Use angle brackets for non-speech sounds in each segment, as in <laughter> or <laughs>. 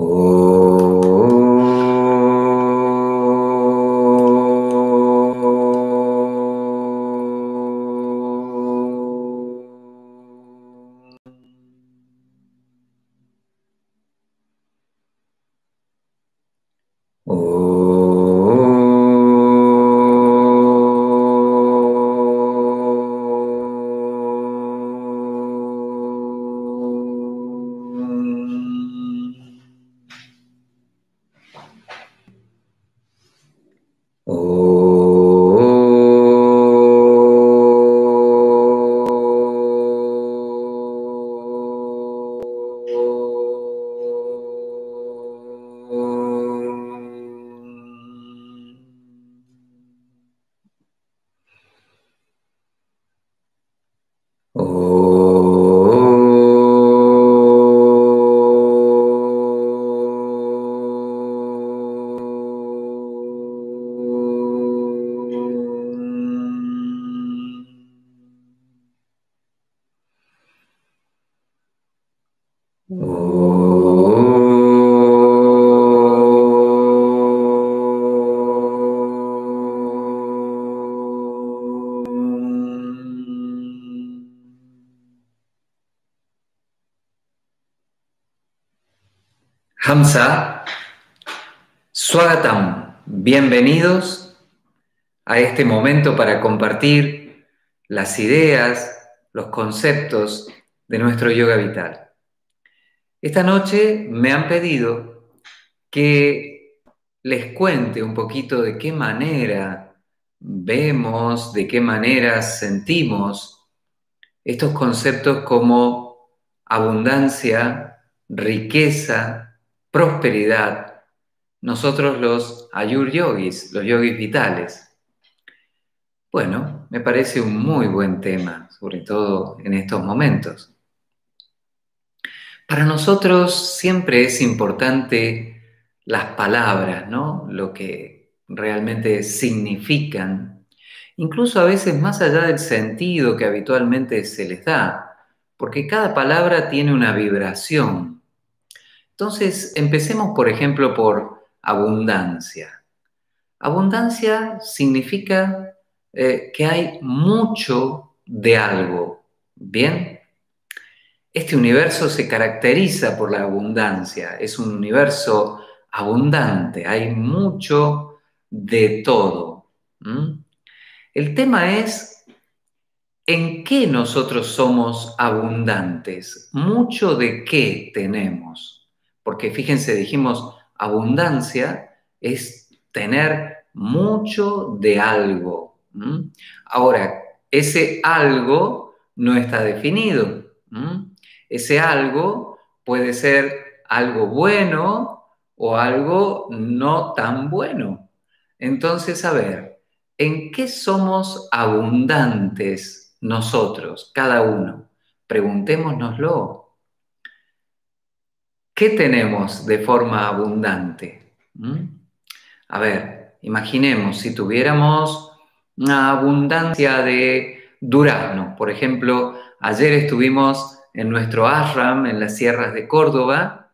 Oh. Hamza, Swagatam, bienvenidos a este momento para compartir las ideas, los conceptos de nuestro yoga vital. Esta noche me han pedido que les cuente un poquito de qué manera vemos, de qué manera sentimos estos conceptos como abundancia, riqueza, prosperidad, nosotros los ayur yogis, los yogis vitales. Bueno, me parece un muy buen tema, sobre todo en estos momentos. Para nosotros siempre es importante las palabras, ¿no? Lo que realmente significan, incluso a veces más allá del sentido que habitualmente se les da, porque cada palabra tiene una vibración, entonces, empecemos, por ejemplo, por abundancia. Abundancia significa eh, que hay mucho de algo, ¿bien? Este universo se caracteriza por la abundancia, es un universo abundante, hay mucho de todo. El tema es en qué nosotros somos abundantes, mucho de qué tenemos. Porque fíjense, dijimos, abundancia es tener mucho de algo. Ahora, ese algo no está definido. Ese algo puede ser algo bueno o algo no tan bueno. Entonces, a ver, ¿en qué somos abundantes nosotros, cada uno? Preguntémonoslo. ¿Qué tenemos de forma abundante? ¿Mm? A ver, imaginemos si tuviéramos una abundancia de durazno. Por ejemplo, ayer estuvimos en nuestro ashram en las sierras de Córdoba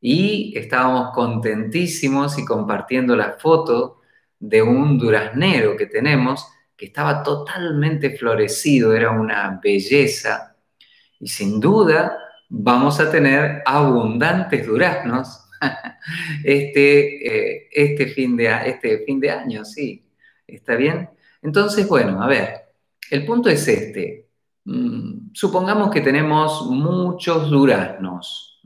y estábamos contentísimos y compartiendo la foto de un duraznero que tenemos que estaba totalmente florecido, era una belleza y sin duda vamos a tener abundantes duraznos <laughs> este, eh, este, fin de, este fin de año, sí. ¿Está bien? Entonces, bueno, a ver, el punto es este. Mm, supongamos que tenemos muchos duraznos.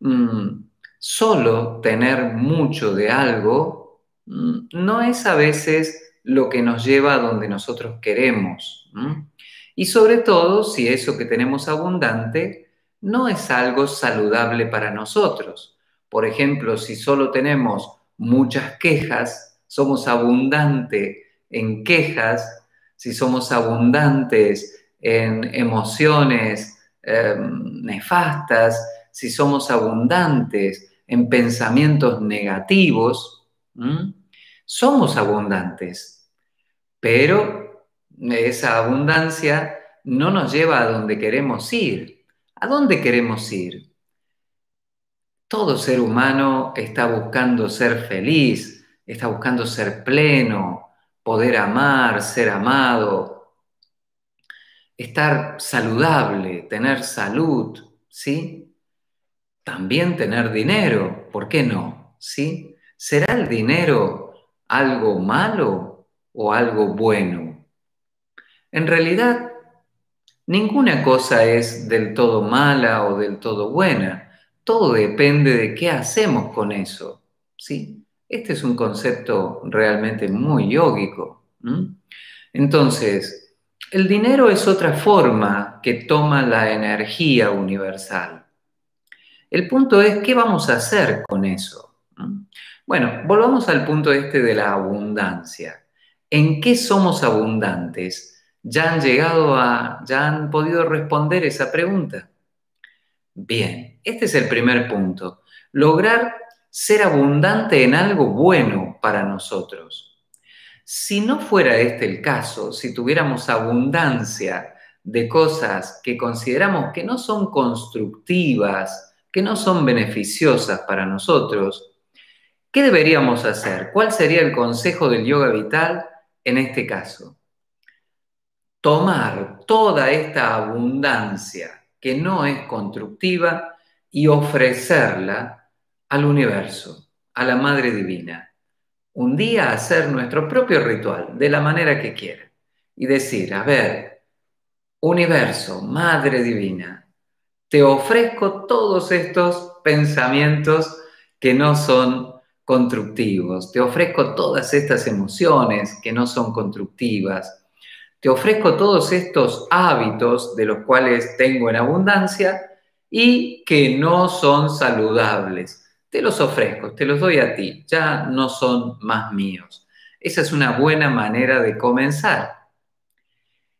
Mm, solo tener mucho de algo mm, no es a veces lo que nos lleva a donde nosotros queremos. Y sobre todo si eso que tenemos abundante no es algo saludable para nosotros. Por ejemplo, si solo tenemos muchas quejas, somos abundantes en quejas, si somos abundantes en emociones em, nefastas, si somos abundantes en pensamientos negativos, somos abundantes, pero esa abundancia no nos lleva a donde queremos ir. ¿A dónde queremos ir? todo ser humano está buscando ser feliz, está buscando ser pleno, poder amar, ser amado, estar saludable, tener salud, ¿sí? También tener dinero, ¿por qué no? ¿Sí? ¿Será el dinero algo malo o algo bueno? En realidad, ninguna cosa es del todo mala o del todo buena todo depende de qué hacemos con eso. ¿sí? Este es un concepto realmente muy yógico. Entonces, el dinero es otra forma que toma la energía universal. El punto es, ¿qué vamos a hacer con eso? Bueno, volvamos al punto este de la abundancia. ¿En qué somos abundantes? ¿Ya han llegado a, ya han podido responder esa pregunta? Bien, este es el primer punto. Lograr ser abundante en algo bueno para nosotros. Si no fuera este el caso, si tuviéramos abundancia de cosas que consideramos que no son constructivas, que no son beneficiosas para nosotros, ¿qué deberíamos hacer? ¿Cuál sería el consejo del yoga vital en este caso? Tomar toda esta abundancia que no es constructiva y ofrecerla al universo, a la Madre Divina. Un día hacer nuestro propio ritual de la manera que quiera y decir, a ver, universo, Madre Divina, te ofrezco todos estos pensamientos que no son constructivos, te ofrezco todas estas emociones que no son constructivas, te ofrezco todos estos hábitos de los cuales tengo en abundancia y que no son saludables. Te los ofrezco, te los doy a ti, ya no son más míos. Esa es una buena manera de comenzar.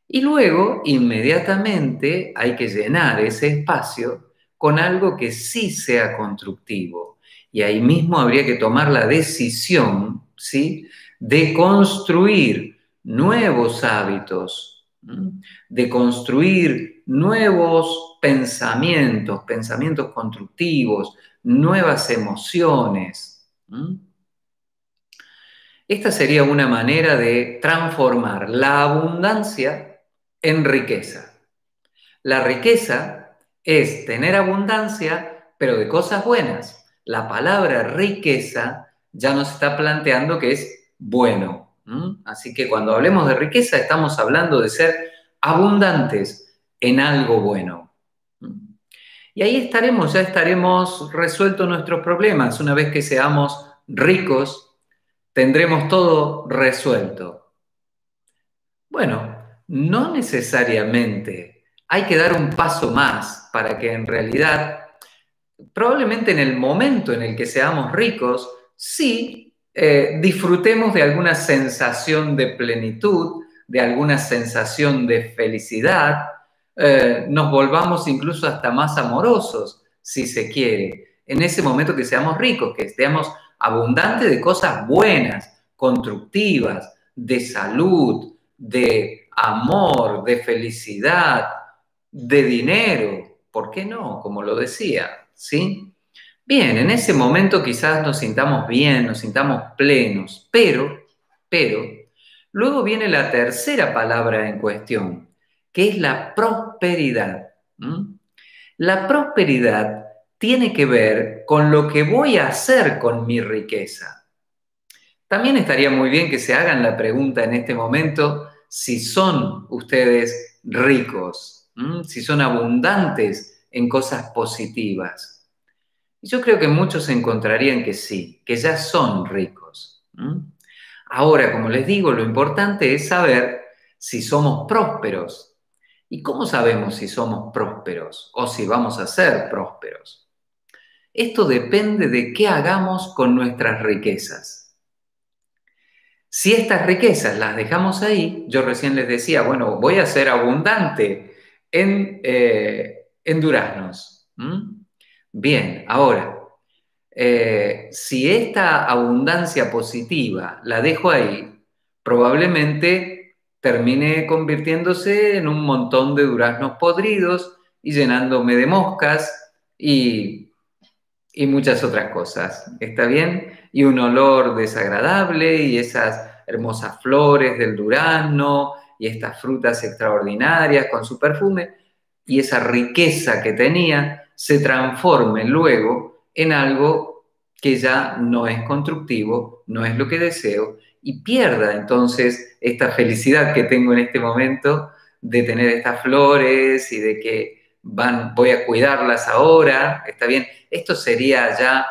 Y luego, inmediatamente, hay que llenar ese espacio con algo que sí sea constructivo. Y ahí mismo habría que tomar la decisión, ¿sí?, de construir nuevos hábitos, de construir nuevos pensamientos, pensamientos constructivos, nuevas emociones. Esta sería una manera de transformar la abundancia en riqueza. La riqueza es tener abundancia, pero de cosas buenas. La palabra riqueza ya nos está planteando que es bueno, Así que cuando hablemos de riqueza estamos hablando de ser abundantes en algo bueno. Y ahí estaremos, ya estaremos resueltos nuestros problemas. Una vez que seamos ricos, tendremos todo resuelto. Bueno, no necesariamente. Hay que dar un paso más para que en realidad, probablemente en el momento en el que seamos ricos, sí eh, disfrutemos de alguna sensación de plenitud, de alguna sensación de felicidad, eh, nos volvamos incluso hasta más amorosos, si se quiere, en ese momento que seamos ricos, que estemos abundantes de cosas buenas, constructivas, de salud, de amor, de felicidad, de dinero, ¿por qué no? Como lo decía, ¿sí? Bien, en ese momento quizás nos sintamos bien, nos sintamos plenos, pero, pero, luego viene la tercera palabra en cuestión, que es la prosperidad. La prosperidad tiene que ver con lo que voy a hacer con mi riqueza. También estaría muy bien que se hagan la pregunta en este momento si son ustedes ricos, si son abundantes en cosas positivas. Yo creo que muchos encontrarían que sí, que ya son ricos. Ahora, como les digo, lo importante es saber si somos prósperos. ¿Y cómo sabemos si somos prósperos o si vamos a ser prósperos? Esto depende de qué hagamos con nuestras riquezas. Si estas riquezas las dejamos ahí, yo recién les decía, bueno, voy a ser abundante en, eh, en duraznos. Bien, ahora, eh, si esta abundancia positiva la dejo ahí, probablemente termine convirtiéndose en un montón de duraznos podridos y llenándome de moscas y, y muchas otras cosas. ¿Está bien? Y un olor desagradable y esas hermosas flores del durazno y estas frutas extraordinarias con su perfume y esa riqueza que tenía se transforme luego en algo que ya no es constructivo, no es lo que deseo y pierda entonces esta felicidad que tengo en este momento de tener estas flores y de que van, voy a cuidarlas ahora, está bien, esto sería ya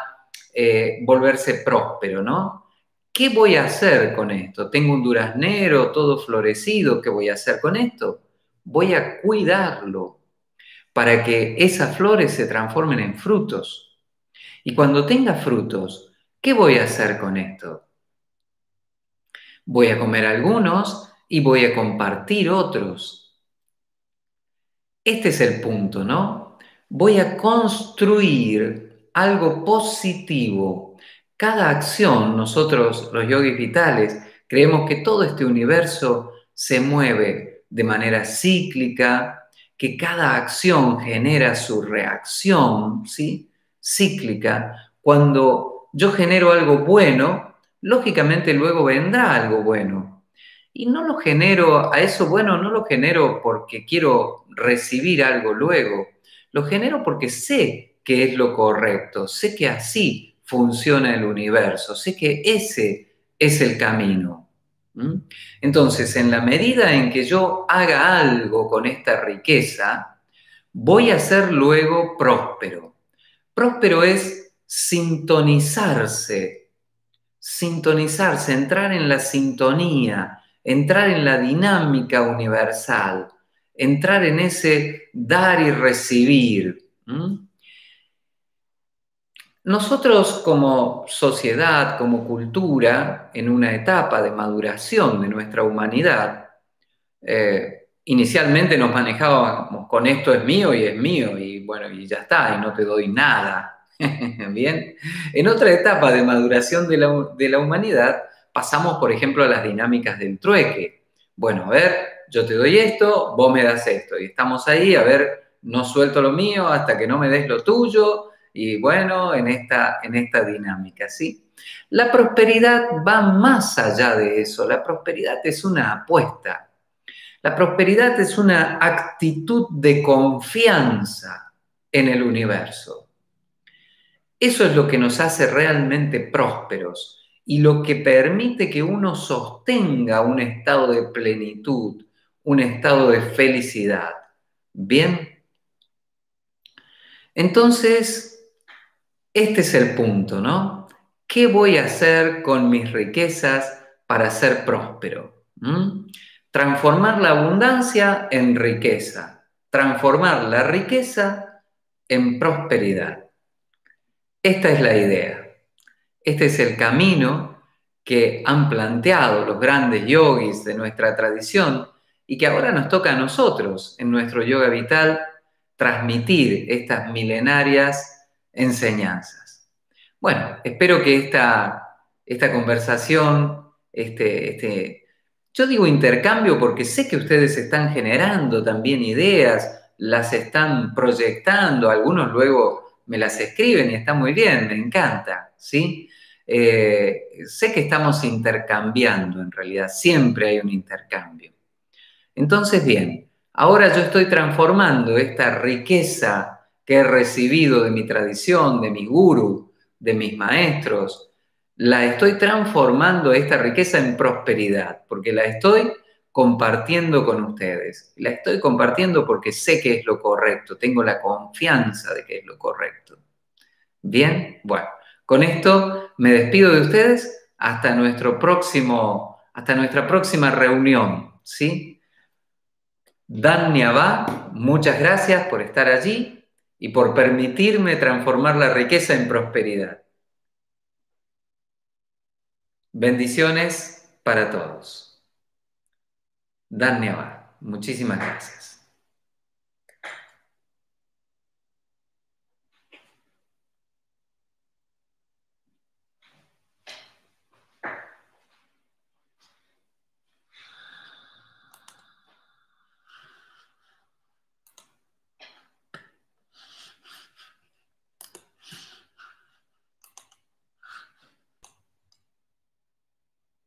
eh, volverse próspero, ¿no? ¿Qué voy a hacer con esto? Tengo un duraznero todo florecido, ¿qué voy a hacer con esto? Voy a cuidarlo para que esas flores se transformen en frutos. Y cuando tenga frutos, ¿qué voy a hacer con esto? Voy a comer algunos y voy a compartir otros. Este es el punto, ¿no? Voy a construir algo positivo. Cada acción, nosotros los yogis vitales, creemos que todo este universo se mueve de manera cíclica, que cada acción genera su reacción, ¿sí? Cíclica. Cuando yo genero algo bueno, lógicamente luego vendrá algo bueno. Y no lo genero, a eso bueno no lo genero porque quiero recibir algo luego, lo genero porque sé que es lo correcto, sé que así funciona el universo, sé que ese es el camino. Entonces, en la medida en que yo haga algo con esta riqueza, voy a ser luego próspero. Próspero es sintonizarse sintonizarse, entrar en la sintonía, entrar en la dinámica universal, entrar en ese dar y recibir. Nosotros como sociedad, como cultura, en una etapa de maduración de nuestra humanidad, eh, inicialmente nos manejábamos con esto es mío y es mío y bueno, y ya está, y no te doy nada. <laughs> Bien. En otra etapa de maduración de la, humanidad, pasamos, por ejemplo, a las dinámicas del trueque. Bueno, a ver, yo te doy esto, vos me das esto. Y estamos ahí, a ver, no suelto lo mío hasta que no me des lo tuyo. Y bueno, en esta, en esta dinámica, ¿sí? La prosperidad va más allá de eso. La prosperidad es una apuesta. La prosperidad es una actitud de confianza en el universo. Eso es lo que nos hace realmente prósperos y lo que permite que uno sostenga un estado de plenitud, un estado de felicidad. Bien. Entonces, este es el punto, ¿no? ¿Qué voy a hacer con mis riquezas para ser próspero? ¿Mm? Transformar la abundancia en riqueza, transformar la riqueza en prosperidad. Esta es la idea. Este es el camino que han planteado los grandes yogis de nuestra tradición y que ahora nos toca a nosotros en nuestro yoga vital transmitir estas milenarias enseñanzas. Bueno, espero que esta, esta conversación, este, este, yo digo intercambio porque sé que ustedes están generando también ideas, las están proyectando, algunos luego me las escriben y está muy bien, me encanta, ¿sí? Eh, sé que estamos intercambiando en realidad, siempre hay un intercambio. Entonces, bien, ahora yo estoy transformando esta riqueza que he recibido de mi tradición, de mi guru, de mis maestros, la estoy transformando esta riqueza en prosperidad, porque la estoy compartiendo con ustedes. La estoy compartiendo porque sé que es lo correcto, tengo la confianza de que es lo correcto. Bien, bueno, con esto me despido de ustedes hasta nuestro próximo, hasta nuestra próxima reunión, ¿sí? Dan Niabá, muchas gracias por estar allí y por permitirme transformar la riqueza en prosperidad. Bendiciones para todos. Daniel, Muchísimas gracias.